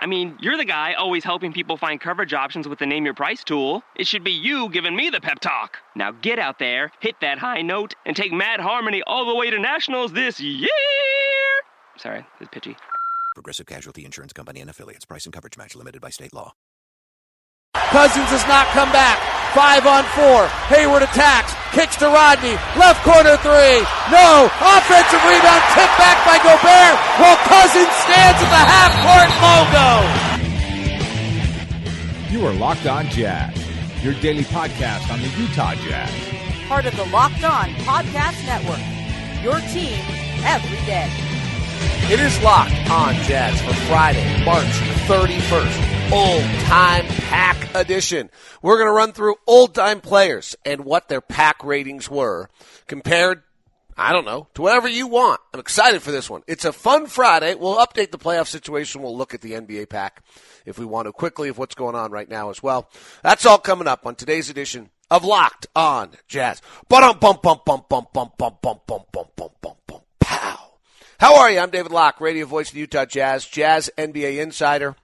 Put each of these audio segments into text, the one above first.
I mean, you're the guy always helping people find coverage options with the Name Your Price tool. It should be you giving me the pep talk. Now get out there, hit that high note, and take Mad Harmony all the way to nationals this year. Sorry, it's pitchy. Progressive Casualty Insurance Company and affiliates. Price and coverage match limited by state law. Cousins has not come back. Five on four. Hayward attacks. Kicks to Rodney. Left corner three. No. Offensive rebound. Tipped back by Gobert while Cousins stands at the half court logo. You are Locked On Jazz, your daily podcast on the Utah Jazz. Part of the Locked On Podcast Network. Your team every day. It is locked on Jazz for Friday, March 31st. Old time PAAC edition. We're going to run through old time players and what their PAAC ratings were compared, I don't know, to whatever you want. I'm excited for this one. It's a fun Friday. We'll update the playoff situation. We'll look at the NBA PAAC if we want to quickly of what's going on right now as well. That's all coming up on today's edition of Locked on Jazz. Bum bum bum bum bum bum bum bum bum bum bum bum. How are you? I'm David Locke, radio voice of the Utah Jazz, Jazz NBA insider.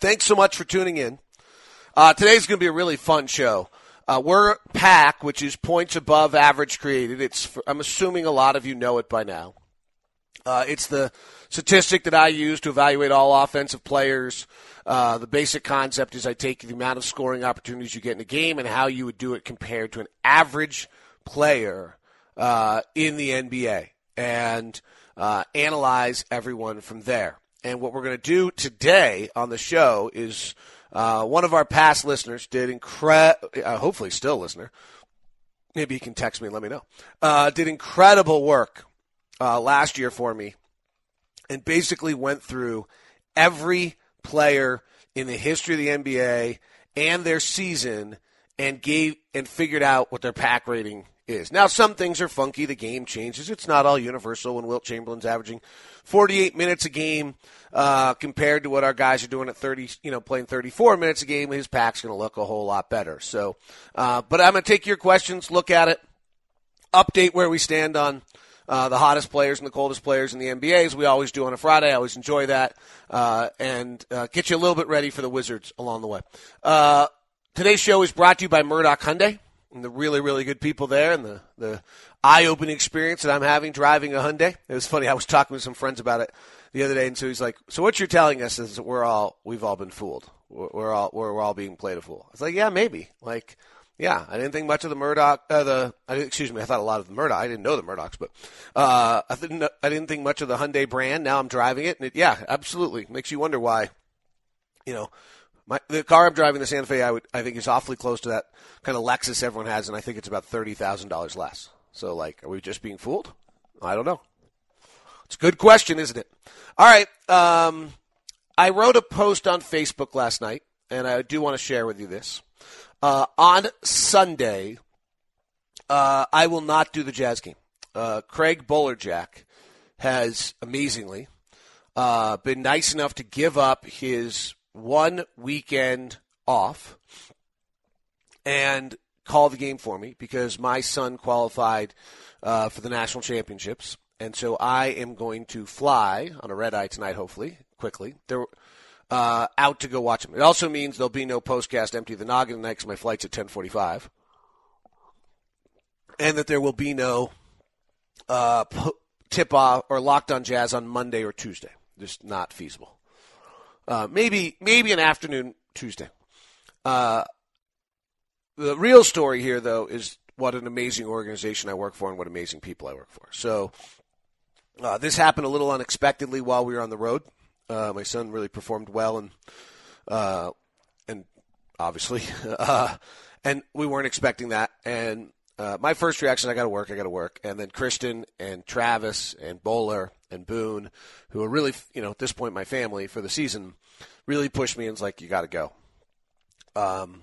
Thanks so much for tuning in. Uh, today's going to be a really fun show. Uh, we're PAAC, which is points above average created. It's I'm assuming a lot of you know it by now. Uh, it's the statistic that I use to evaluate all offensive players. Uh, the basic concept is I take the amount of scoring opportunities you get in a game and how you would do it compared to an average player uh, in the NBA. And uh, analyze everyone from there. And what we're going to do today on the show is uh, one of our past listeners did incredible, uh, hopefully still listener. Maybe you can text me and let me know. Uh, did incredible work uh, last year for me, and basically went through every player in the history of the NBA and their season, and gave and figured out what their PAAC rating is. Now, some things are funky. The game changes. It's not all universal when Wilt Chamberlain's averaging 48 minutes a game uh, compared to what our guys are doing at 30, you know, playing 34 minutes a game. His PAAC's going to look a whole lot better. So, uh, but I'm going to take your questions, look at it, update where we stand on uh, the hottest players and the coldest players in the NBA, as we always do on a Friday. I always enjoy that, uh, and uh, get you a little bit ready for the Wizards along the way. Uh, today's show is brought to you by Murdoch Hyundai and the really, really good people there and the, the eye opening experience that I'm having driving a Hyundai. It was funny. I was talking with some friends about it the other day, and so he's like, "So what you're telling us is that we're all we've all been fooled. We're, we're all we're, we're all being played a fool." I was like, "Yeah, maybe." Like, yeah, I didn't think much of the Murdoch. Uh, the I, excuse me, I thought a lot of the Murdoch. I didn't know the Murdochs, but uh, I didn't I didn't think much of the Hyundai brand. Now I'm driving it, and it, yeah, absolutely makes you wonder why. You know, my, the car I'm driving, the Santa Fe, I would I think is awfully close to that kind of Lexus everyone has, and I think it's about thirty thousand dollars less. So, like, are we just being fooled? I don't know. It's a good question, isn't it? All right. Um, I wrote a post on Facebook last night, and I do want to share with you this. Uh, on Sunday, uh, I will not do the Jazz game. Uh, Craig Bolerjack has amazingly uh, been nice enough to give up his one weekend off and call the game for me because my son qualified uh, for the national championships. And so I am going to fly on a red eye tonight, hopefully, quickly. There, uh, out to go watch them. It also means there'll be no postcast empty the noggin tonight because my flight's at 1045. And that there will be no uh, tip off or locked on jazz on Monday or Tuesday. Just not feasible. Uh, maybe maybe an afternoon Tuesday. Uh, the real story here, though, is what an amazing organization I work for and what amazing people I work for. So uh, this happened a little unexpectedly while we were on the road. Uh, my son really performed well, and uh, and obviously, and we weren't expecting that. And my first reaction, I got to work, I got to work. And then Kristen and Travis and Bowler and Boone, who are really, you know, at this point, my family for the season, really pushed me and was like, you got to go. Um,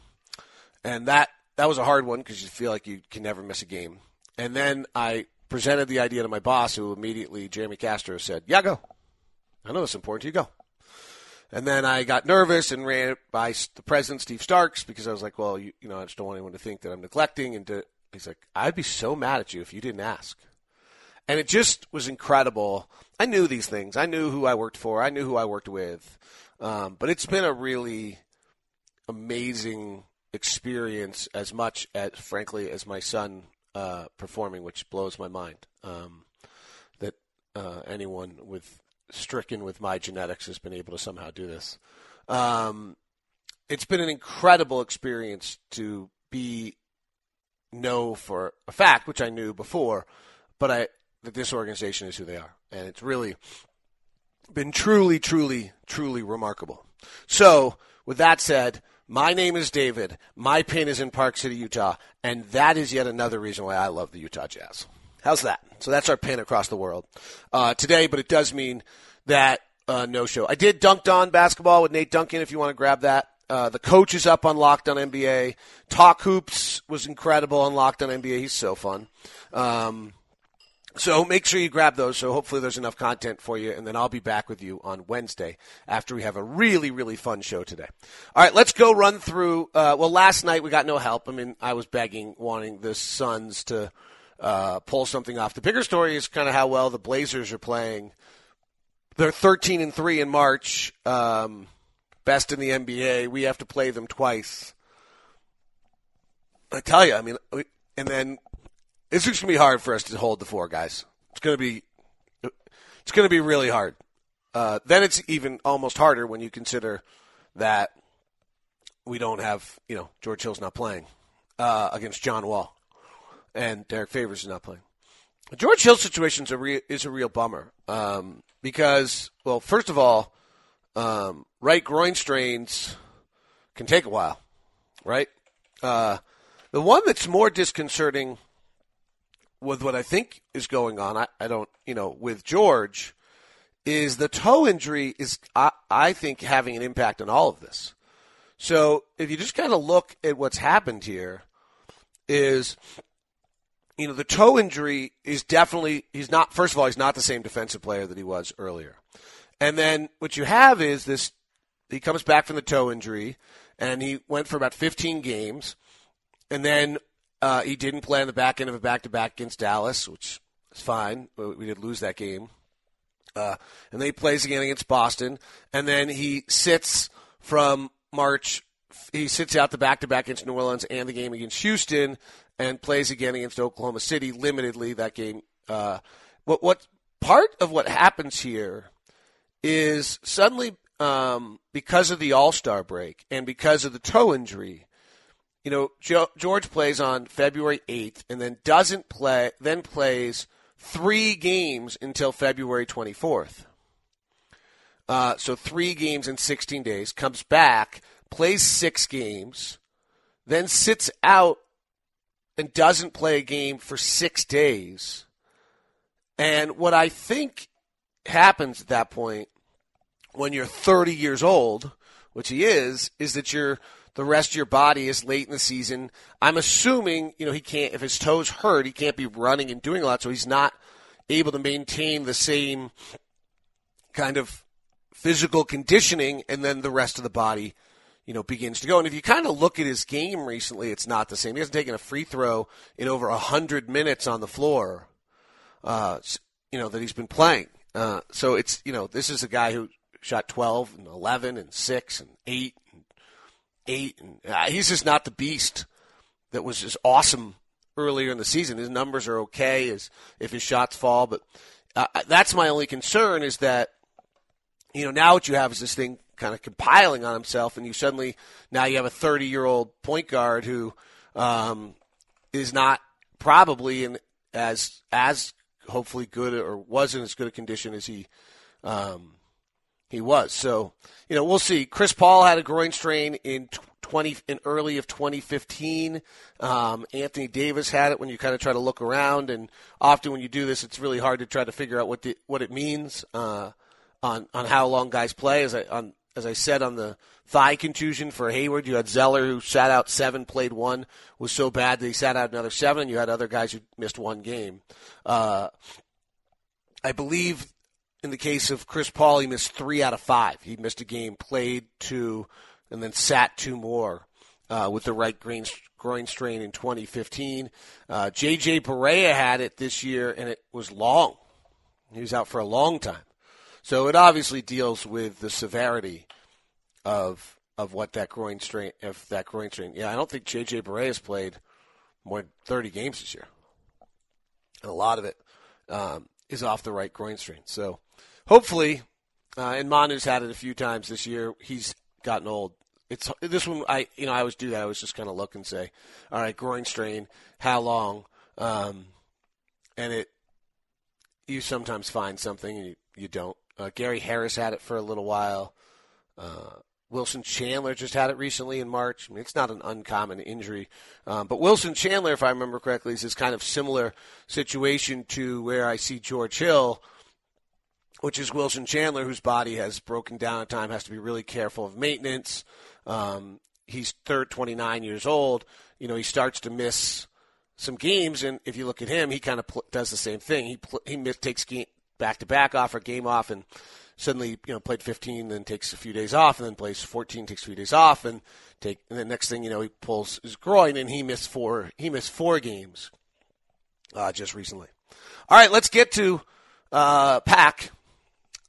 and that that was a hard one because you feel like you can never miss a game. and then I presented the idea to my boss, who immediately, Jeremy Castro, said, "Yeah, go. I know it's important to you. Go." And then I got nervous and ran by the president, Steve Starks, because I was like, "Well, you, you know, I just don't want anyone to think that I'm neglecting." And to, he's like, "I'd be so mad at you if you didn't ask." And it just was incredible. I knew these things. I knew who I worked for. I knew who I worked with. Um, but it's been a really amazing experience, as much as, frankly, as my son uh, performing, which blows my mind. Um, that uh, anyone with stricken with my genetics has been able to somehow do this. Um, it's been an incredible experience to be know for a fact, which I knew before, but I that this organization is who they are, and it's really been truly, truly, truly remarkable. So, with that said, my name is David. My pin is in Park City, Utah, and that is yet another reason why I love the Utah Jazz. How's that? So that's our pin across the world uh, today, but it does mean that uh, no show. I did Dunc'd On basketball with Nate Duncan. If you want to grab that, uh, the coach is up on Locked on NBA. Talk Hoops was incredible on Locked on NBA. He's so fun. Um, so make sure you grab those. So hopefully there's enough content for you, and then I'll be back with you on Wednesday after we have a really really fun show today. All right, let's go run through. Uh, well, last night we got no help. I mean, I was begging, wanting the Suns to uh, pull something off. The bigger story is kind of how well the Blazers are playing. They're 13 and three in March, um, best in the NBA. We have to play them twice. I tell you, I mean, and then it's just gonna be hard for us to hold the four guys. It's gonna be it's gonna be really hard. Uh, then it's even almost harder when you consider that we don't have you know George Hill's not playing uh, against John Wall, and Derrick Favors is not playing. George Hill situation is a real, is a real bummer um, because well, first of all, um, right groin strains can take a while, right? Uh, the one that's more disconcerting with what I think is going on, I, I don't, you know, with George, is the toe injury is, I, I think, having an impact on all of this. So if you just kind of look at what's happened here, is, you know, the toe injury is definitely, he's not, first of all, he's not the same defensive player that he was earlier. And then what you have is this, he comes back from the toe injury, and he went for about 15 games. And then uh, he didn't play on the back end of a back to back against Dallas, which is fine. We did lose that game. Uh, and then he plays again against Boston. And then he sits from March. He sits out the back to back against New Orleans and the game against Houston and plays again against Oklahoma City limitedly that game. Uh, what, what part of what happens here is suddenly um, because of the All Star break and because of the toe injury, you know, George plays on February 8th and then doesn't play, then plays three games until February 24th. Uh, so three games in 16 days, comes back, plays six games, then sits out and doesn't play a game for six days. And what I think happens at that point when you're 30 years old, which he is, is that you're the rest of your body is late in the season. I'm assuming, you know, he can't, if his toes hurt, he can't be running and doing a lot, so he's not able to maintain the same kind of physical conditioning, and then the rest of the body, you know, begins to go. And if you kind of look at his game recently, it's not the same. He hasn't taken a free throw in over 100 minutes on the floor, uh, you know, that he's been playing. Uh, so it's, you know, this is a guy who shot 12 and 11 and 6 and 8 eight. Uh, he's just not the beast that was just awesome earlier in the season. His numbers are okay as if his shots fall, but uh, that's my only concern is that you know now what you have is this thing kind of compiling on himself, and you suddenly now you have a 30 year old point guard who um, is not probably in as as hopefully good or wasn't as good a condition as he um, he was. So, you know, we'll see. Chris Paul had a groin strain in 20 in early of 2015. Um, Anthony Davis had it when you kind of try to look around, and often when you do this, it's really hard to try to figure out what the, what it means uh, on on how long guys play. As I on as I said on the thigh contusion for Hayward, you had Zeller who sat out seven, played one, was so bad that he sat out another seven. And you had other guys who missed one game. Uh, I believe in the case of Chris Paul, he missed three out of five. He missed a game, played two, and then sat two more uh, with the right groin, strain in 2015. Uh, J.J. Barea had it this year, and it was long. He was out for a long time. So it obviously deals with the severity of of what that groin strain, if that groin strain. Yeah, I don't think J.J. Barea has played more than 30 games this year. And a lot of it um, is off the right groin strain. So hopefully, uh, and Manu's had it a few times this year. He's gotten old. It's this one. I you know I always do that. I always just kind of look and say, all right, groin strain, how long? Um, and it you sometimes find something and you, you don't. Uh, Gary Harris had it for a little while. Uh, Wilson Chandler just had it recently in March. I mean, it's not an uncommon injury. Um, but Wilson Chandler, if I remember correctly, is this kind of similar situation to where I see George Hill, which is Wilson Chandler, whose body has broken down at time, has to be really careful of maintenance. Um, he's third, 29 years old. You know, he starts to miss some games, and if you look at him, he kind of pl- does the same thing. He pl- he miss, takes game back to back off or game off, and suddenly you know played 15, then takes a few days off, and then plays 14, takes a few days off, and take and the next thing you know he pulls his groin, and he missed four he missed four games uh, just recently. All right, let's get to uh, PAAC.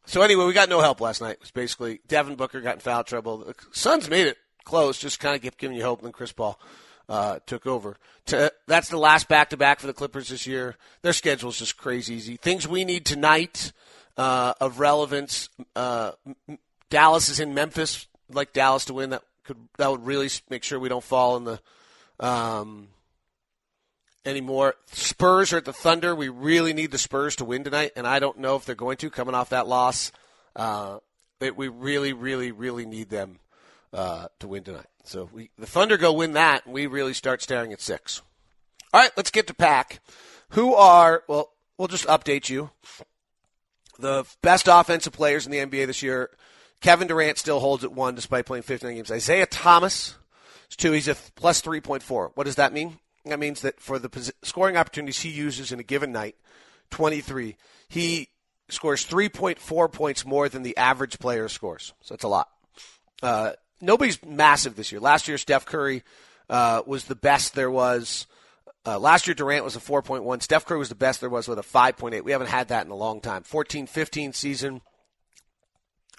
So anyway, we got no help last night. It was basically Devin Booker got in foul trouble. The Suns made it close, just kind of giving you hope, and then Chris Paul uh, took over. To, that's the last back to back for the Clippers this year. Their schedule is just crazy easy. Things we need tonight uh, of relevance. Uh, Dallas is in Memphis. I'd like Dallas to win. That could that would really make sure we don't fall in the um, anymore. Spurs are at the Thunder. We really need the Spurs to win tonight, and I don't know if they're going to coming off that loss. Uh, it, we really, really, really need them uh, to win tonight. So we, the Thunder go win that, we really start staring at six. All right, let's get to PAAC. Who are, well, we'll just update you. The best offensive players in the NBA this year, Kevin Durant still holds at one despite playing 59 games. Isaiah Thomas is two. He's a plus 3.4. What does that mean? That means that for the scoring opportunities he uses in a given night, 23, he scores 3.4 points more than the average player scores. So that's a lot. Uh, nobody's massive this year. Last year, Steph Curry uh, was the best there was. Uh, last year, Durant was a 4.1. Steph Curry was the best there was with a 5.8. We haven't had that in a long time. 14 15 season.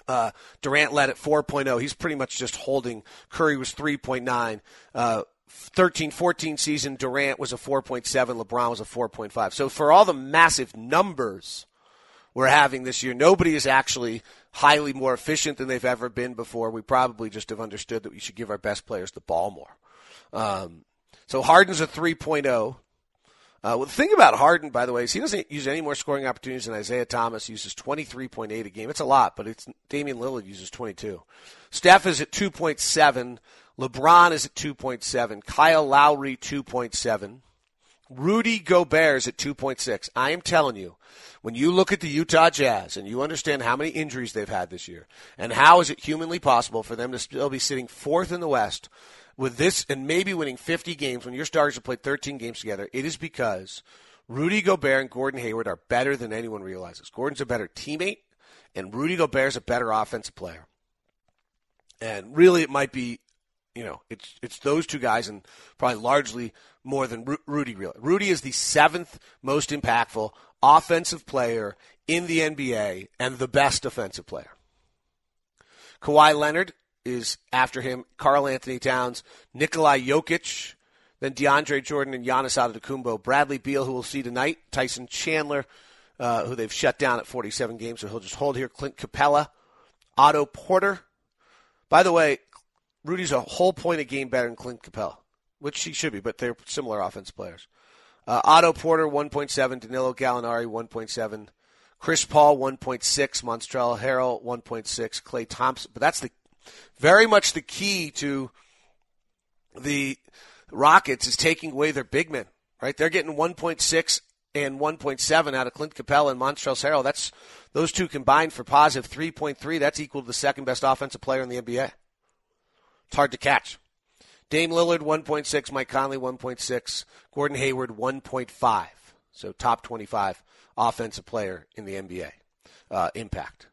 Uh, Durant led at 4.0. He's pretty much just holding. Curry was 3.9. Uh, 13 14 season, Durant was a 4.7. LeBron was a 4.5. So for all the massive numbers we're having this year, nobody is actually highly more efficient than they've ever been before. We probably just have understood that we should give our best players the ball more. Um, so Harden's a 3.0. Uh, well, the thing about Harden, by the way, is he doesn't use any more scoring opportunities than Isaiah Thomas uses 23.8 a game. It's a lot, but it's Damian Lillard uses 22. Steph is at 2.7. LeBron is at 2.7. Kyle Lowry 2.7. Rudy Gobert is at 2.6. I am telling you, when you look at the Utah Jazz and you understand how many injuries they've had this year and how is it humanly possible for them to still be sitting fourth in the West with this and maybe winning 50 games when your starters have played 13 games together, it is because Rudy Gobert and Gordon Hayward are better than anyone realizes. Gordon's a better teammate and Rudy Gobert's a better offensive player. And really, it might be, you know, it's it's those two guys, and probably largely more than Rudy. Really, Rudy is the seventh most impactful offensive player in the NBA and the best defensive player. Kawhi Leonard is after him, Karl-Anthony Towns, Nikolai Jokic, then DeAndre Jordan and Giannis Antetokounmpo, Bradley Beal, who we'll see tonight, Tyson Chandler, uh, who they've shut down at 47 games, so he'll just hold here, Clint Capela, Otto Porter. By the way, Rudy's a whole point a game better than Clint Capela, which he should be, but they're similar offense players. Uh, Otto Porter 1.7, Danilo Gallinari 1.7, Chris Paul 1.6, Montrezl Harrell 1.6, Klay Thompson. But that's the very much the key to the Rockets is taking away their big men. Right, they're getting 1.6 and 1.7 out of Clint Capela and Montrezl Harrell. That's those two combined for positive 3.3. That's equal to the second best offensive player in the NBA. It's hard to catch. Dame Lillard 1.6, Mike Conley 1.6, Gordon Hayward 1.5. So top 25 offensive player in the NBA. Uh, impact.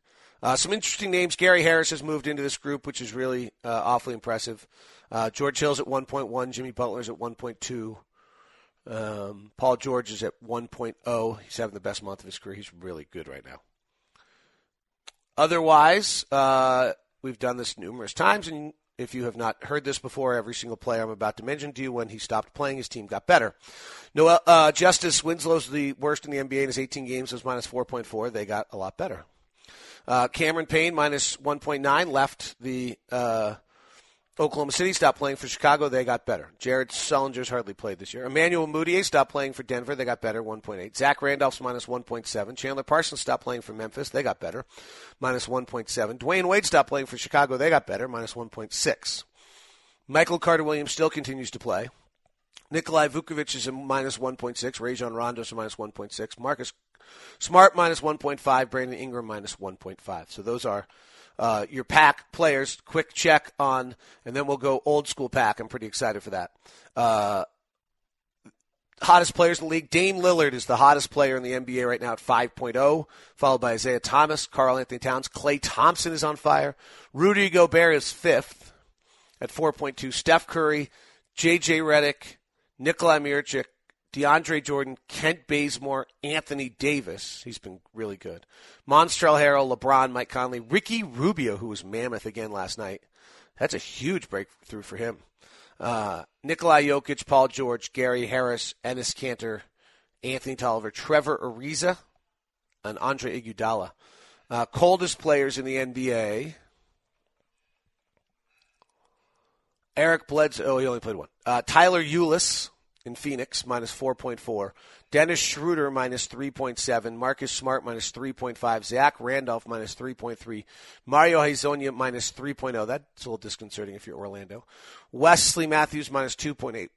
Uh, some interesting names. Gary Harris has moved into this group, which is really uh, awfully impressive. Uh, George Hill's at 1.1. Jimmy Butler's at 1.2. Um, Paul George is at 1.0. He's having the best month of his career. He's really good right now. Otherwise, uh, we've done this numerous times, and if you have not heard this before, every single player I'm about to mention to you, when he stopped playing, his team got better. Noel uh, Justice Winslow's the worst in the NBA in his 18 games. Was minus 4.4. They got a lot better. Uh, Cameron Payne minus 1.9 left the uh, Oklahoma City stopped playing for Chicago. They got better. Jared Sullinger's hardly played this year. Emmanuel Mudiay stopped playing for Denver. They got better, 1.8. Zach Randolph's minus 1.7. Chandler Parsons stopped playing for Memphis. They got better, minus 1.7. Dwyane Wade stopped playing for Chicago. They got better, minus 1.6. Michael Carter Williams still continues to play. Nikolai Vucevic is a minus 1.6. Rajon Rondo's a minus 1.6. Marcus Smart minus 1.5. Brandon Ingram minus 1.5. So those are uh, your PAAC players. Quick check on, and then we'll go old school PAAC. I'm pretty excited for that. Uh, hottest players in the league. Dame Lillard is the hottest player in the NBA right now at 5.0, followed by Isaiah Thomas, Karl-Anthony Towns. Klay Thompson is on fire. Rudy Gobert is fifth at 4.2. Steph Curry, J.J. Redick, Nikolai Mirotic, DeAndre Jordan, Kent Bazemore, Anthony Davis. He's been really good. Montrezl Harrell, LeBron, Mike Conley, Ricky Rubio, who was mammoth again last night. That's a huge breakthrough for him. Uh, Nikolai Jokic, Paul George, Gary Harris, Enes Kanter, Anthony Tolliver, Trevor Ariza, and Andre Iguodala. Uh, coldest players in the NBA. Eric Bledsoe. Oh, he only played one. Uh, Tyler Ulis, in Phoenix, minus 4.4. Dennis Schroeder, minus 3.7. Marcus Smart, minus 3.5. Zach Randolph, minus 3.3. Mario Hezonja, minus 3.0. That's a little disconcerting if you're Orlando. Wesley Matthews, minus 2.8.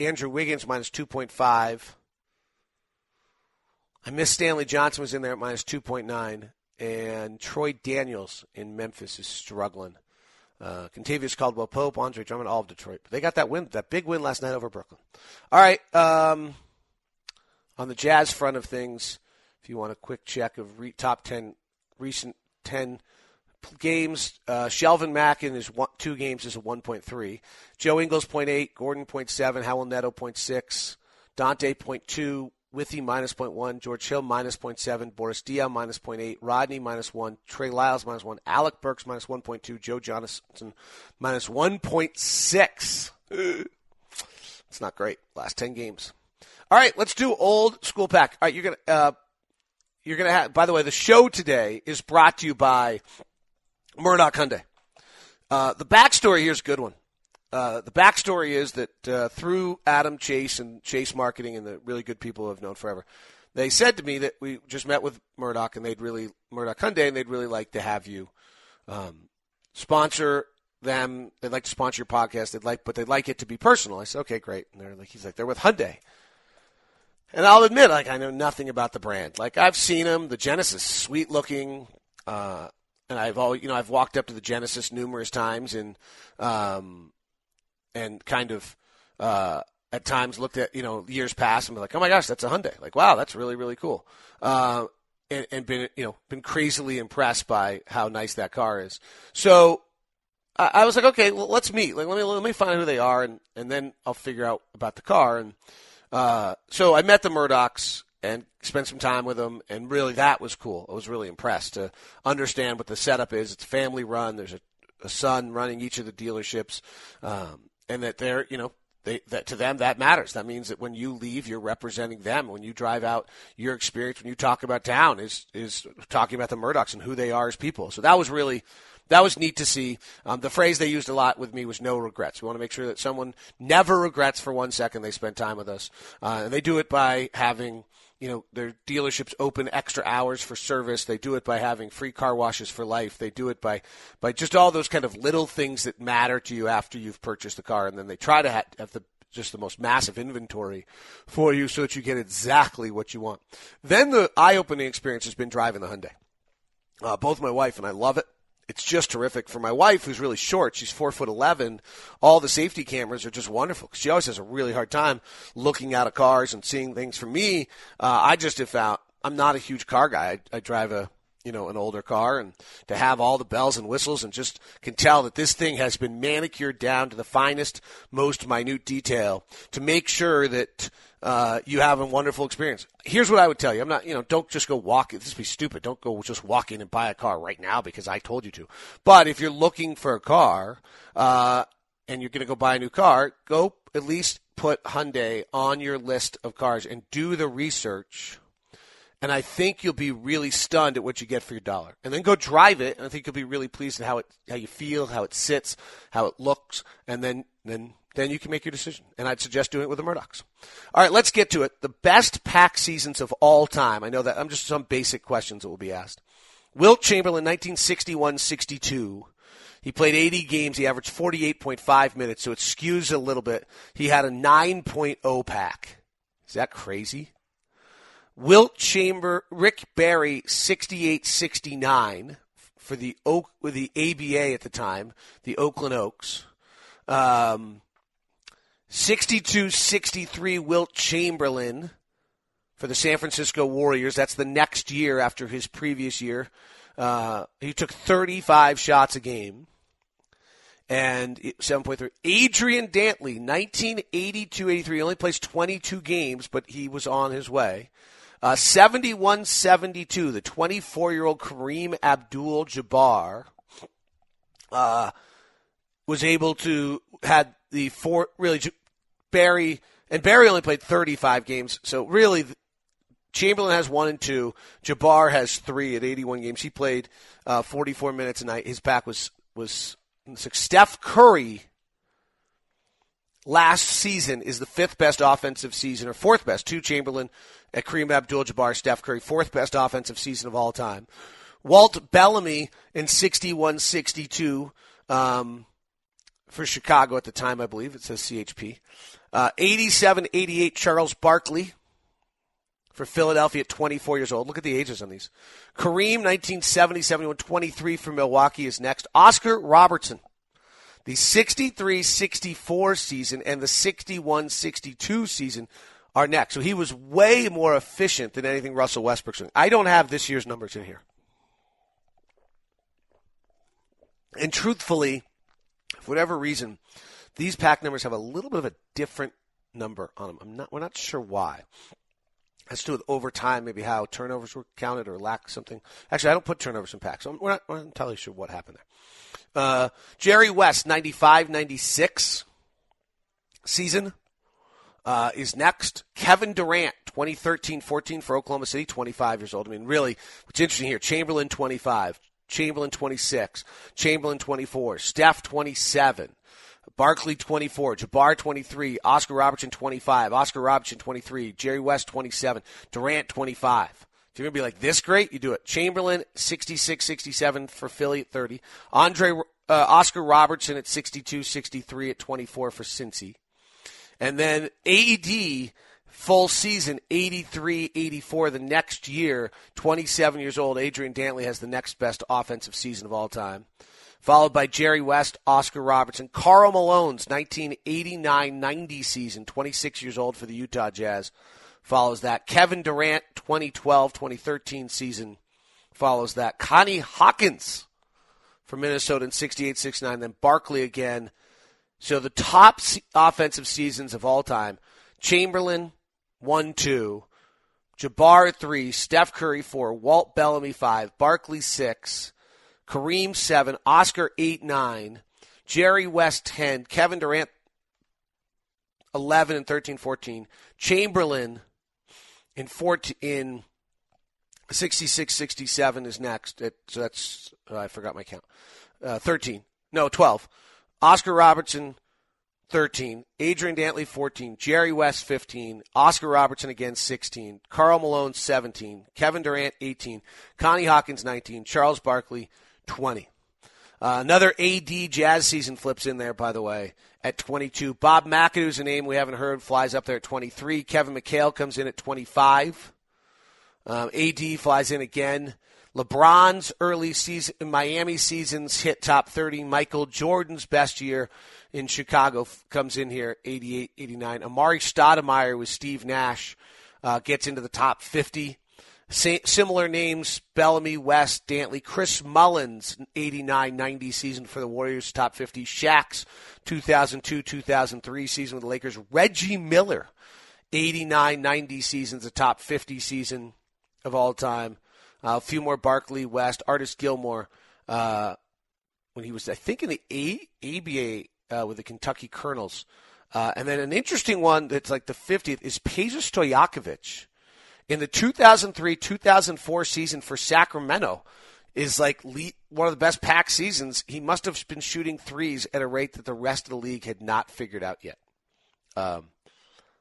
Andrew Wiggins, minus 2.5. I miss Stanley Johnson was in there at minus 2.9. And Troy Daniels in Memphis is struggling. Uh, Kentavious Caldwell Pope, Andre Drummond, all of Detroit. But they got that win, that big win last night over Brooklyn. All right. Um, on the Jazz front of things, if you want a quick check of re- top 10 recent 10 games, uh, Shelvin Mack in his one, two games is a 1.3. Joe Ingles 0.8, Gordon 0.7, Raul Neto 0.6, Dante 0.2, Withey minus 0.1, George Hill minus 0.7, Boris Diaw minus 0.8, Rodney minus 1, Trey Lyles minus 1, Alec Burks minus 1.2, Joe Johnson minus 1.6. It's not great. Last 10 games. All right, let's do old school PAAC. All right, you're going to, uh, you're going to have, by the way, the show today is brought to you by Murdoch Hyundai. Uh, the backstory here is a good one. Uh, the backstory is that uh, through Adam Chase and Chase Marketing and the really good people I've known forever, they said to me that we just met with Murdoch and they'd really Murdoch Hyundai and they'd really like to have you um, sponsor them. They'd like to sponsor your podcast. They'd like, but they'd like it to be personal. I said, okay, great. And they're like, he's like, they're with Hyundai. And I'll admit, like, I know nothing about the brand. Like, I've seen them. The Genesis, sweet looking. Uh, and I've always, you know, I've walked up to the Genesis numerous times and, um, and kind of uh, at times looked at you know years past and be like, oh my gosh, that's a Hyundai. Like, wow, that's really really cool. Uh, and, and been you know been crazily impressed by how nice that car is. So I, I was like, okay, well, let's meet. Like, let me let me find out who they are, and and then I'll figure out about the car. And uh, so I met the Murdochs and spent some time with them, and really that was cool. I was really impressed to understand what the setup is. It's family run. There's a, a son running each of the dealerships. Um, and that they're you know they, that to them that matters. That means that when you leave, you're representing them. When you drive out, your experience when you talk about town is is talking about the Murdochs and who they are as people. So that was really that was neat to see. Um, the phrase they used a lot with me was "no regrets." We want to make sure that someone never regrets for one second they spent time with us, uh, and they do it by having you know, their dealerships open extra hours for service. They do it by having free car washes for life. They do it by, by just all those kind of little things that matter to you after you've purchased the car. And then they try to have, have the just the most massive inventory for you so that you get exactly what you want. Then the eye opening experience has been driving the Hyundai. Uh, both my wife and I love it. It's just terrific for my wife, who's really short. She's four foot eleven. All the safety cameras are just wonderful. She always has a really hard time looking out of cars and seeing things. For me, uh, I just have found I'm not a huge car guy. I, I drive a you know, an older car and to have all the bells and whistles and just can tell that this thing has been manicured down to the finest, most minute detail to make sure that uh, you have a wonderful experience. Here's what I would tell you. I'm not, you know, don't just go walk. This would be stupid. Don't go just walk in and buy a car right now because I told you to. But if you're looking for a car, uh, and you're going to go buy a new car, go at least put Hyundai on your list of cars and do the research and I think you'll be really stunned at what you get for your dollar. And then go drive it, and I think you'll be really pleased at how it how you feel, how it sits, how it looks, and then then then you can make your decision. And I'd suggest doing it with the Murdochs. All right, let's get to it. The best PAAC seasons of all time. I know that I'm just some basic questions that will be asked. Wilt Chamberlain, 1961-62. He played 80 games. He averaged 48.5 minutes, so it skews a little bit. He had a 9.0 PAAC. Is that crazy? Wilt Chamber, Rick Barry, 68-69 for the Oak with the ABA at the time, the Oakland Oaks. Um, 62-63 Wilt Chamberlain for the San Francisco Warriors. That's the next year after his previous year. Uh, he took 35 shots a game and 7.3. Adrian Dantley, 1982-83, only plays 22 games, but he was on his way. Uh, 71 72, the 24 year old Kareem Abdul Jabbar uh, was able to, had the four, really, Barry, and Barry only played 35 games, so really, Chamberlain has one and two. Jabbar has three at 81 games. He played uh, 44 minutes a night. His back was was Steph Curry last season is the fifth best offensive season, or fourth best, Two Chamberlain at Kareem Abdul-Jabbar, Steph Curry, fourth best offensive season of all time. Walt Bellamy in 61-62 um, for Chicago at the time, I believe. It says CHP. Uh, 87-88 Charles Barkley for Philadelphia at 24 years old. Look at the ages on these. Kareem, 1970, 71, 23 for Milwaukee is next. Oscar Robertson, the 63 64 season and the 61 62 season are next. So he was way more efficient than anything Russell Westbrook's doing. I don't have this year's numbers in here. And truthfully, for whatever reason, these PAAC numbers have a little bit of a different number on them. I'm not, we're not sure why. Has to do with overtime, maybe how turnovers were counted or lack something. Actually, I don't put turnovers in PAACs, so we're not, we're not entirely sure what happened there. Uh, Jerry West, 95 96 season, uh, is next. Kevin Durant, 2013 14 for Oklahoma City, 25 years old. I mean, really, what's interesting here Chamberlain, 25. Chamberlain 26, Chamberlain 24, Steph 27, Barkley 24, Jabbar 23, Oscar Robertson 25, Oscar Robertson 23, Jerry West 27, Durant 25. If you're going to be like this great, you do it. Chamberlain, 66 67 for Philly at 30. Andre, uh, Oscar Robertson at 62 63 at 24 for Cincy. And then AD, full season, 83 84 the next year, 27 years old. Adrian Dantley has the next best offensive season of all time. Followed by Jerry West, Oscar Robertson. Karl Malone's 1989 90 season, 26 years old for the Utah Jazz follows that. Kevin Durant, 2012 2013 season follows that. Connie Hawkins from Minnesota in 68 69. Then Barkley again. So the top offensive seasons of all time Chamberlain, 1 2. Jabbar, 3. Steph Curry, 4. Walt Bellamy, 5. Barkley, 6. Kareem, 7. Oscar, 8 9. Jerry West, 10. Kevin Durant, 11 and 13 14. Chamberlain, in 14, in 66 67 is next. It, so that's, oh, I forgot my count. Uh, 13. No, 12. Oscar Robertson, 13. Adrian Dantley, 14. Jerry West, 15. Oscar Robertson again, 16. Karl Malone, 17. Kevin Durant, 18. Connie Hawkins, 19. Charles Barkley, 20. Uh, another AD Jazz season flips in there, by the way, at 22. Bob McAdoo's a name we haven't heard, flies up there at 23. Kevin McHale comes in at 25. Um, AD flies in again. LeBron's early season, Miami seasons hit top 30. Michael Jordan's best year in Chicago f- comes in here, 88, 89. Amar'e Stoudemire with Steve Nash uh, gets into the top 50. Similar names, Bellamy, West, Dantley, Chris Mullins, 89-90 season for the Warriors, top 50. Shaq's 2002-2003 season with the Lakers. Reggie Miller, 89-90 season's a top 50 season of all time. Uh, a few more Barkley, West, Artis Gilmore, uh, when he was, I think, in the A- ABA uh, with the Kentucky Colonels. Uh, and then an interesting one that's like the 50th is Peja Stojakovic. In the 2003-2004 season for Sacramento, is like one of the best PAAC seasons. He must have been shooting threes at a rate that the rest of the league had not figured out yet. Um,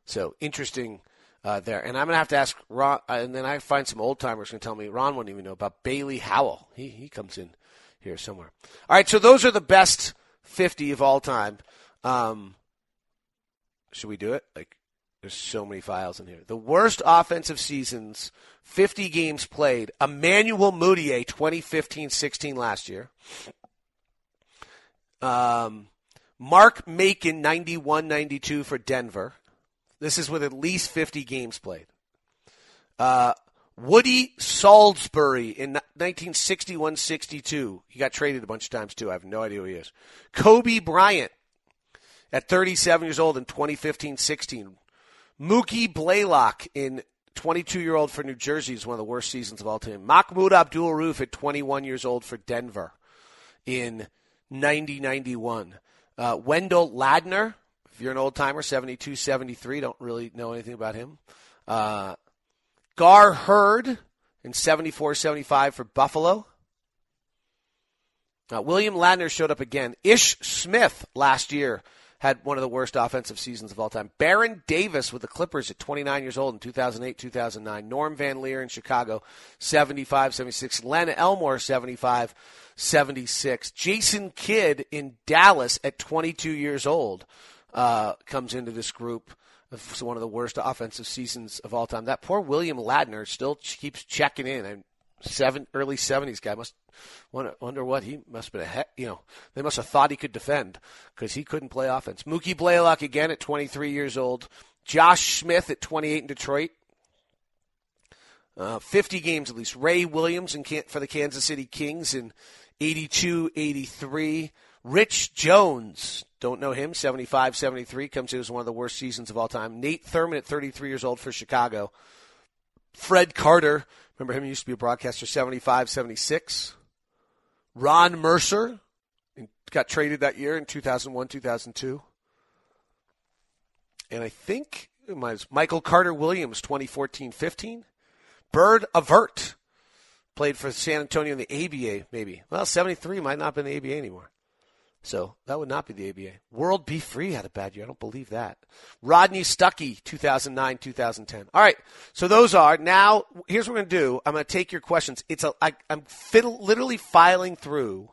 so interesting uh, there. And I'm to have to ask Ron, uh, and then I find some old timers to tell me Ron wouldn't even know about Bailey Howell. He, he comes in here somewhere. All right, so those are the best 50 of all time. Um, should we do it? Like, there's so many files in here. The worst offensive seasons, 50 games played. Emmanuel Mudiay, 2015-16 last year. Um, Mark Macon, 91-92 for Denver. This is with at least 50 games played. Uh, Woody Sauldsberry in 1961-62. He got traded a bunch of times too. I have no idea who he is. Kobe Bryant at 37 years old in 2015-16. Mookie Blaylock in 22-year-old for New Jersey is one of the worst seasons of all time. Mahmoud Abdul Rauf at 21 years old for Denver in 90-91. Uh, Wendell Ladner, if you're an old timer, 72 73, don't really know anything about him. Uh, Gar Heard in 74 75 for Buffalo. Uh, William Ladner showed up again. Ish Smith last year had one of the worst offensive seasons of all time. Baron Davis with the Clippers at 29 years old in 2008 2009. Norm Van Lier in Chicago, 75 76. Len Elmore, 75 76. Jason Kidd in Dallas at 22 years old uh, comes into this group. It's one of the worst offensive seasons of all time. That poor William Ladner still keeps checking in. And seven early seventies guy must wonder, wonder what he must have been a heck, you know they must have thought he could defend because he couldn't play offense. Mookie Blaylock again at 23 years old. Josh Smith at 28 in Detroit. Uh, 50 games at least. Ray Williams in, for the Kansas City Kings in 82 83. Rich Jones, don't know him, 75 73, comes in as one of the worst seasons of all time. Nate Thurmond at 33 years old for Chicago. Fred Carter, remember him, he used to be a broadcaster, 75 76. Ron Mercer, got traded that year in 2001 2002. And I think it was Michael Carter Williams, 2014 15. Bird Averitt, played for San Antonio in the ABA, maybe. Well, 73 might not have been the ABA anymore. So that would not be the ABA. World B. Free had a bad year. I don't believe that. Rodney Stuckey, 2009, 2010. All right. So those are now. Here's what we're going to do. I'm going to take your questions. It's a. I, I'm fiddle, literally filing through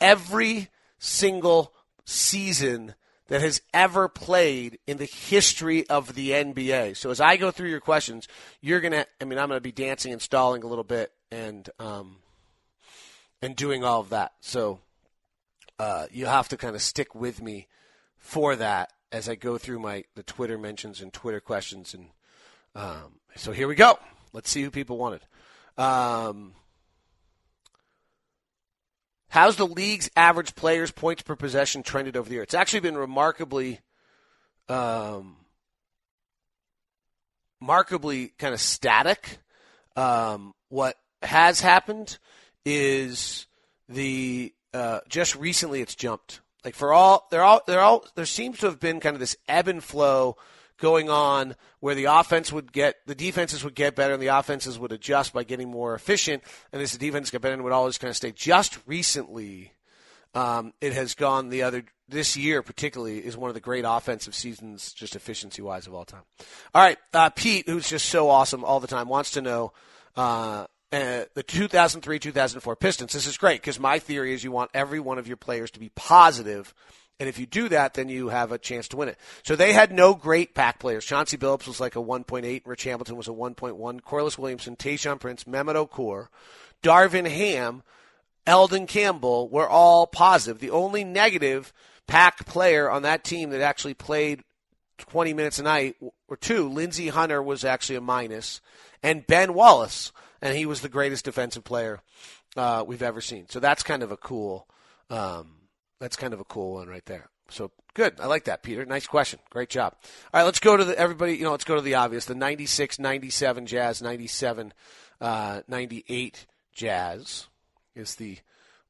every single season that has ever played in the history of the NBA. So as I go through your questions, you're gonna. I mean, I'm going to be dancing and stalling a little bit and um and doing all of that. So uh, you have to kind of stick with me for that as I go through my the Twitter mentions and Twitter questions. And um, so here we go. Let's see who people wanted. Um, how's the league's average players' points per possession trended over the year? It's actually been remarkably, um, remarkably kind of static. Um, what has happened is the uh, just recently it's jumped. Like for all, there all, there all, there seems to have been kind of this ebb and flow going on where the offense would get, the defenses would get better and the offenses would adjust by getting more efficient. And as the defense got better, and would always kind of stay. Just recently, um, it has gone the other. This year, particularly, is one of the great offensive seasons, just efficiency wise, of all time. All right, uh, Pete, who's just so awesome all the time, wants to know. Uh, uh, the 2003 2004 Pistons. This is great because my theory is you want every one of your players to be positive, and if you do that, then you have a chance to win it. So they had no great PAAC players. Chauncey Billups was like a 1.8, Rich Hamilton was a 1.1, Corliss Williamson, Tayshaun Prince, Mehmet Okur, Darvin Ham, Elden Campbell were all positive. The only negative PAAC player on that team that actually played 20 minutes a night or two, Lindsey Hunter was actually a minus, and Ben Wallace and he was the greatest defensive player uh, we've ever seen. So that's kind of a cool. Um, that's kind of a cool one right there. So good. I like that, Peter. Nice question. Great job. All right, let's go to the everybody. You know, let's go to the obvious. The 96, 97 Jazz, 97, uh, 98 Jazz is the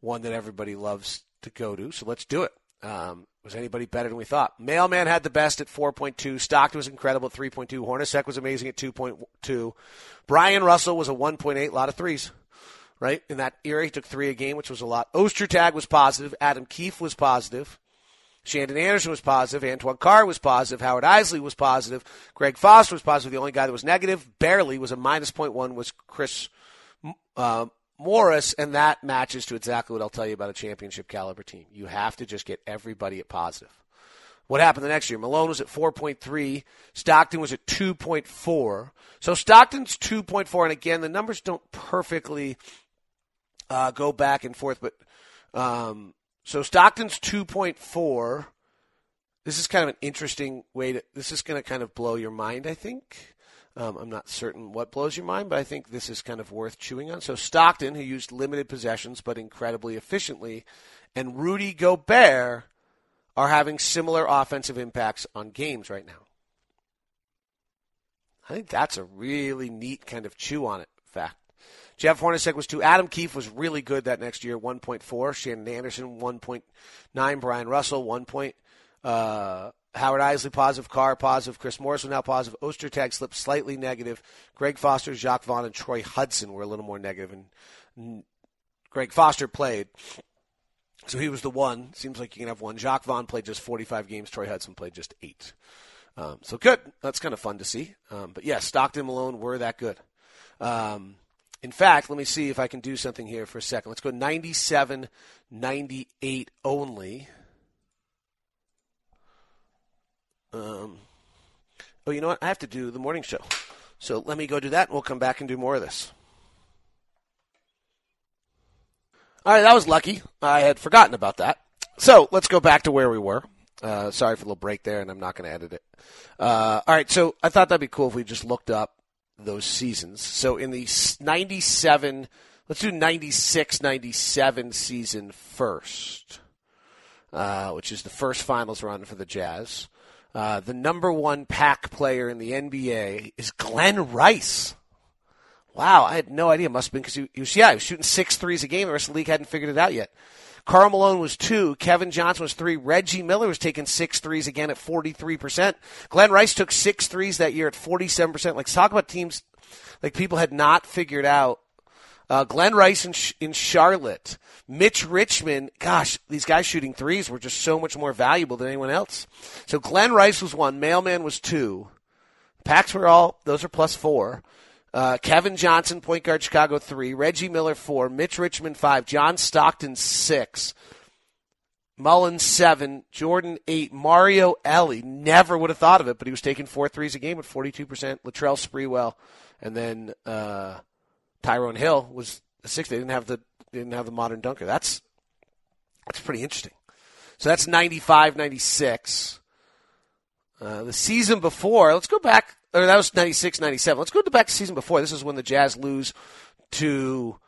one that everybody loves to go to. So let's do it. Um, was anybody better than we thought? Mailman had the best at 4.2. Stockton was incredible at 3.2. Hornacek was amazing at 2.2. Bryon Russell was a 1.8. A lot of threes, right? In that era, he took three a game, which was a lot. Ostertag was positive. Adam Keefe was positive. Shandon Anderson was positive. Antoine Carr was positive. Howard Eisley was positive. Greg Foster was positive. The only guy that was negative, barely, was a minus point one, was Chris uh, Morris, and that matches to exactly what I'll tell you about a championship caliber team. You have to just get everybody at positive. What happened the next year? Malone was at 4.3. Stockton was at 2.4. So Stockton's 2.4, and again, the numbers don't perfectly uh, go back and forth, but um, so Stockton's 2.4. This is kind of an interesting way to. This is going to kind of blow your mind, I think. Um, I'm not certain what blows your mind, but I think this is kind of worth chewing on. So Stockton, who used limited possessions but incredibly efficiently, and Rudy Gobert are having similar offensive impacts on games right now. I think that's a really neat kind of chew on it fact. Jeff Hornacek was two. Adam Keefe was really good that next year, 1.4. Shandon Anderson, 1.9. Bryon Russell, 1. Point, uh, Howard Eisley positive, Carr positive, Chris Morris was now positive. Ostertag slipped slightly negative. Greg Foster, Jacque Vaughn, and Troy Hudson were a little more negative. and Greg Foster played. So he was the one. Seems like you can have one. Jacque Vaughn played just 45 games. Troy Hudson played just eight. Um, so good. That's kind of fun to see. Um, but yeah, Stockton Malone were that good. Um, in fact, let me see if I can do something here for a second. Let's go 97 98 only. Um, oh, you know what? I have to do the morning show. So let me go do that, and we'll come back and do more of this. All right, that was lucky. I had forgotten about that. So let's go back to where we were. Uh, sorry for a little break there, and I'm not going to edit it. Uh, all right, so I thought that'd be cool if we just looked up those seasons. So in the 97, let's do 96 97 season first, uh, which is the first finals run for the Jazz. Uh, the number one PAAC player in the NBA is Glen Rice. Wow, I had no idea. Must have been because he, he, was yeah, he was shooting six threes a game. The rest of the league hadn't figured it out yet. Karl Malone was two. Kevin Johnson was three. Reggie Miller was taking six threes again at 43%. Glen Rice took six threes that year at 47%. Like, talk about teams like people had not figured out. Uh, Glen Rice in, in Charlotte. Mitch Richmond, gosh, these guys shooting threes were just so much more valuable than anyone else. So Glen Rice was one. Mailman was two. PAACs were all, those are plus four. Uh, Kevin Johnson, point guard, Chicago three. Reggie Miller four. Mitch Richmond five. John Stockton six. Mullin seven. Jordan eight. Mario Elie never would have thought of it, but he was taking four threes a game at forty two percent. Latrell Sprewell, and then uh, Tyrone Hill was the sixth. They didn't have the didn't have the modern dunker. That's that's pretty interesting. So that's 95, 96. Uh, the season before, let's go back or that was 96, 97. Let's go to back to season before. This is when the Jazz lose to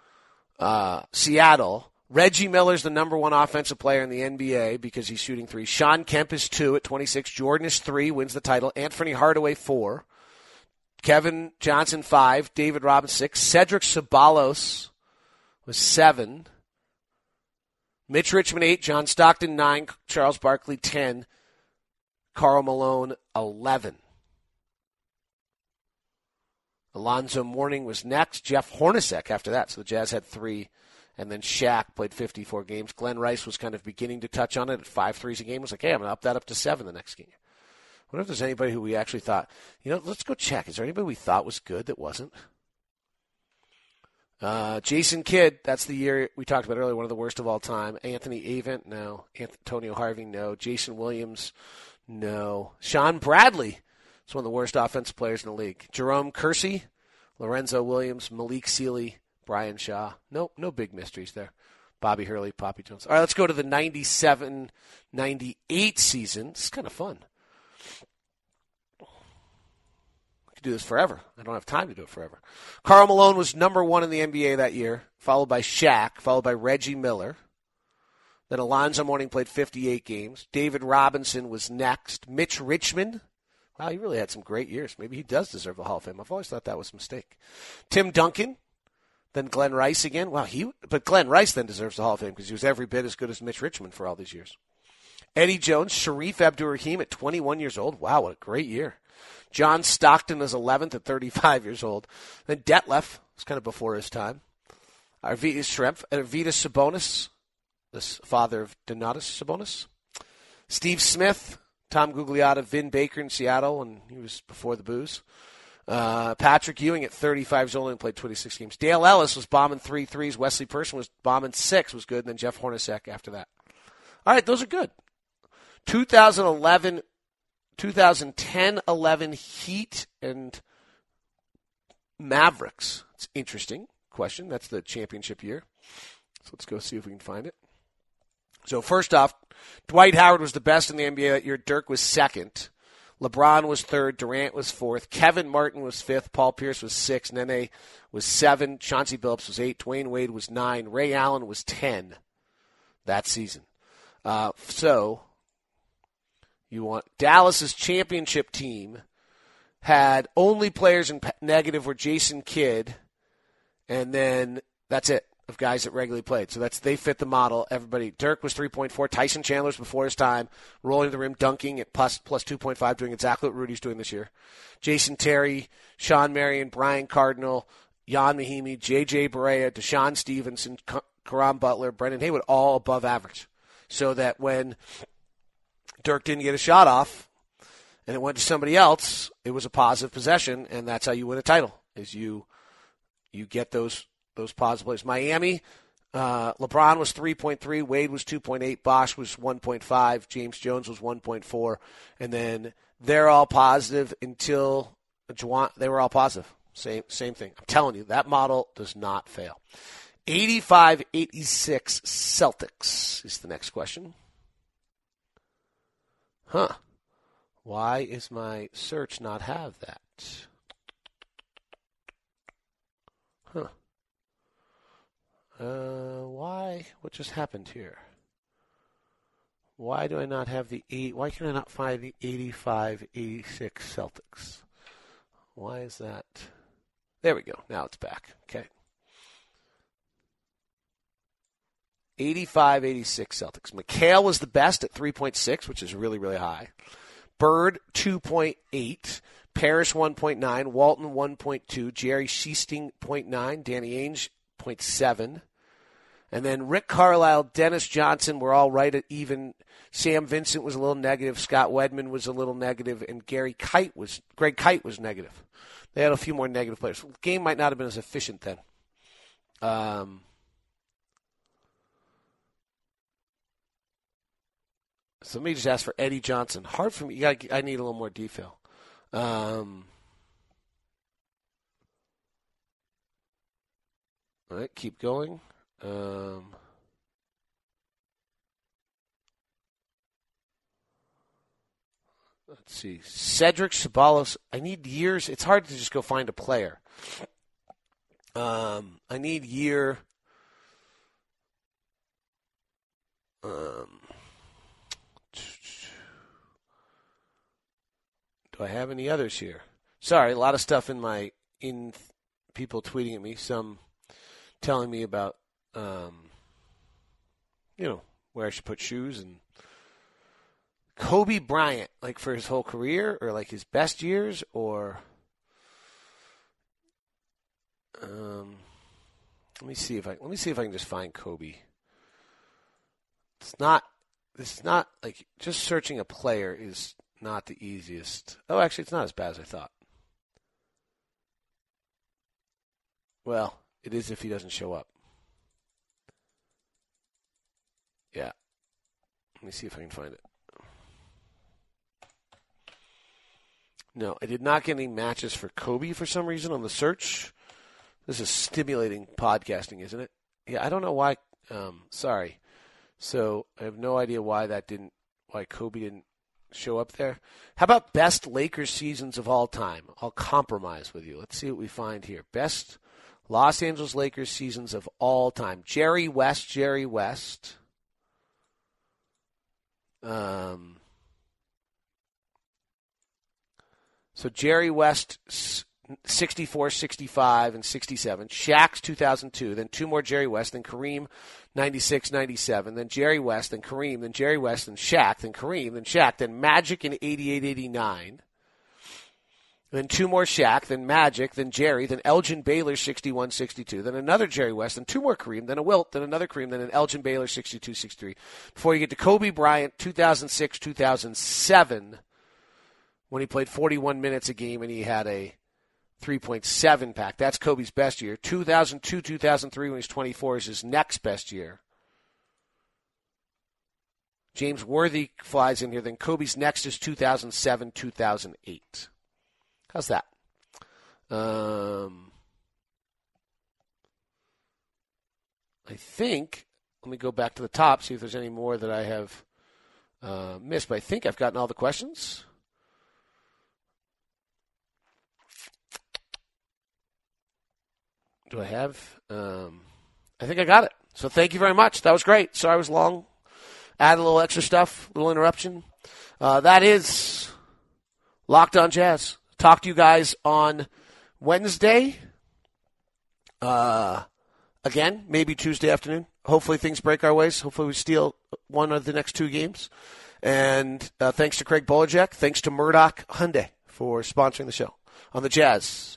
uh, Seattle. Reggie Miller's the number one offensive player in the NBA because he's shooting three. Shawn Kemp is two at 26. Jordan is three, wins the title. Anthony Hardaway, four. Kevin Johnson, five. David Robinson, six. Cedric Ceballos was seven. Mitch Richmond, eight. John Stockton, nine. Charles Barkley, 10. Karl Malone, 11. Alonzo Mourning was next. Jeff Hornacek after that. So the Jazz had three. And then Shaq played 54 games. Glen Rice was kind of beginning to touch on it at five threes a game. was like, hey, I'm going to up that up to seven the next game. Wonder if there's anybody who we actually thought, you know, let's go check. Is there anybody we thought was good that wasn't? Uh, Jason Kidd, that's the year we talked about earlier, one of the worst of all time. Anthony Avent, no. Antonio Harvey, no. Jason Williams, no. Shawn Bradley is one of the worst offensive players in the league. Jerome Kersey, Lorenzo Williams, Malik Sealy, Brian Shaw. No, no big mysteries there. Bobby Hurley, Popeye Jones. All right, let's go to the 97 98 season. It's kind of fun. I could do this forever. I don't have time to do it forever. Karl Malone was number one in the NBA that year, followed by Shaq, followed by Reggie Miller. Then Alonzo Mourning played 58 games. David Robinson was next. Mitch Richmond. Wow, he really had some great years. Maybe he does deserve the Hall of Fame. I've always thought that was a mistake. Tim Duncan, then Glen Rice again. Wow, he but Glen Rice then deserves the Hall of Fame because he was every bit as good as Mitch Richmond for all these years. Eddie Jones, Shareef Abdur-Rahim at 21 years old. Wow, what a great year. John Stockton is 11th at 35 years old. Then Detlef was kind of before his time. Arvydas Shrimp, Arvydas Sabonis, this father of Domantas Sabonis. Steve Smith, Tom Gugliotta, Vin Baker in Seattle, and he was before the booze. Uh, Patrick Ewing at 35 years old and played 26 games. Dale Ellis was bombing three threes. Wesley Person was bombing six, was good. And then Jeff Hornacek after that. All right, those are good. 2011, 2010 11 Heat and Mavericks. It's interesting question. That's the championship year. So let's go see if we can find it. So first off, Dwight Howard was the best in the NBA that year. Dirk was second. LeBron was third. Durant was fourth. Kevin Martin was fifth. Paul Pierce was sixth. Nene was seven. Chauncey Billups was eight. Dwyane Wade was nine. Ray Allen was ten that season. Uh, so you want Dallas's championship team had only players in negative were Jason Kidd, and then that's it of guys that regularly played. So that's they fit the model. Everybody. Dirk was 3.4. Tyson Chandler's before his time, rolling the rim, dunking at plus plus 2.5, doing exactly what Rudy's doing this year. Jason Terry, Shawn Marion, Brian Cardinal, Ian Mahinmi, J.J. Barea, DeShawn Stevenson, Caron Butler, Brendan Haywood, all above average. So that when Dirk didn't get a shot off and it went to somebody else, it was a positive possession, and that's how you win a title. Is you you get those those positive plays. Miami, uh, LeBron was 3.3, Wade was 2.8, Bosh was 1.5, James Jones was 1.4, and then they're all positive until Juwan, they were all positive. Same same thing. I'm telling you, that model does not fail. 85 86 Celtics is the next question. Huh. Why is my search not have that? Huh. Uh, why? What just happened here? Why do I not have the eight? Why can I not find the 85 86 Celtics? Why is that? There we go. Now it's back. Okay. 85 86 Celtics. McHale was the best at 3.6, which is really, really high. Bird, 2.8. Parish, 1.9. Walton, 1.2. Jerry Sichting, 0.9. Danny Ainge, 0.7. And then Rick Carlisle, Dennis Johnson were all right at even. Sam Vincent was a little negative. Scott Wedman was a little negative, and Gary Kite was Greg Kite was negative. They had a few more negative players. The game might not have been as efficient then. Um, somebody just asked for Eddie Johnson. Hard for me. You gotta, I need a little more detail. Um, all right, keep going. Um, let's see. Cedric Ceballos. I need years. It's hard to just go find a player. Um, I need year. Um, do I have any others here? Sorry, a lot of stuff in my in people tweeting at me. Some telling me about um, you know, where I should put shoes and Kobe Bryant, like for his whole career or like his best years or um let me see if I let me see if I can just find Kobe. It's not it's not like just searching a player is not the easiest. Oh, actually it's not as bad as I thought. Well, It is if he doesn't show up. Yeah. Let me see if I can find it. No, I did not get any matches for Kobe for some reason on the search. This is stimulating podcasting, isn't it? Yeah, I don't know why. Um, sorry. So I have no idea why that didn't, why Kobe didn't show up there. How about best Lakers seasons of all time? I'll compromise with you. Let's see what we find here. Best Los Angeles Lakers seasons of all time. Jerry West, Jerry West. Um, so Jerry West 64, 65, and 67. Shaq's 2002. Then two more Jerry West. Then Kareem 96, 97. Then Jerry West. Then Kareem. Then Jerry West. Then Shaq. Then Kareem. Then Shaq. Then Magic in 88, 89. Then two more Shaq, then Magic, then Jerry, then Elgin Baylor 61 62, then another Jerry West, then two more Kareem, then a Wilt, then another Kareem, then an Elgin Baylor 62 63. Before you get to Kobe Bryant 2006 2007, when he played 41 minutes a game and he had a 3.7 PAAC. That's Kobe's best year. 2002 2003, when he's 24, is his next best year. James Worthy flies in here. Then Kobe's next is 2007 2008. How's that? Um, I think, let me go back to the top, see if there's any more that I have uh, missed, but I think I've gotten all the questions. Do I have? Um, I think I got it. So thank you very much. That was great. Sorry I was long. Add a little extra stuff, little interruption. Uh, that is Locked on Jazz talk to you guys on Wednesday. Uh, again, maybe Tuesday afternoon. Hopefully things break our ways. Hopefully we steal one of the next two games. And uh, thanks to Craig Bolerjack. Thanks to Murdock Hyundai for sponsoring the show on the Jazz.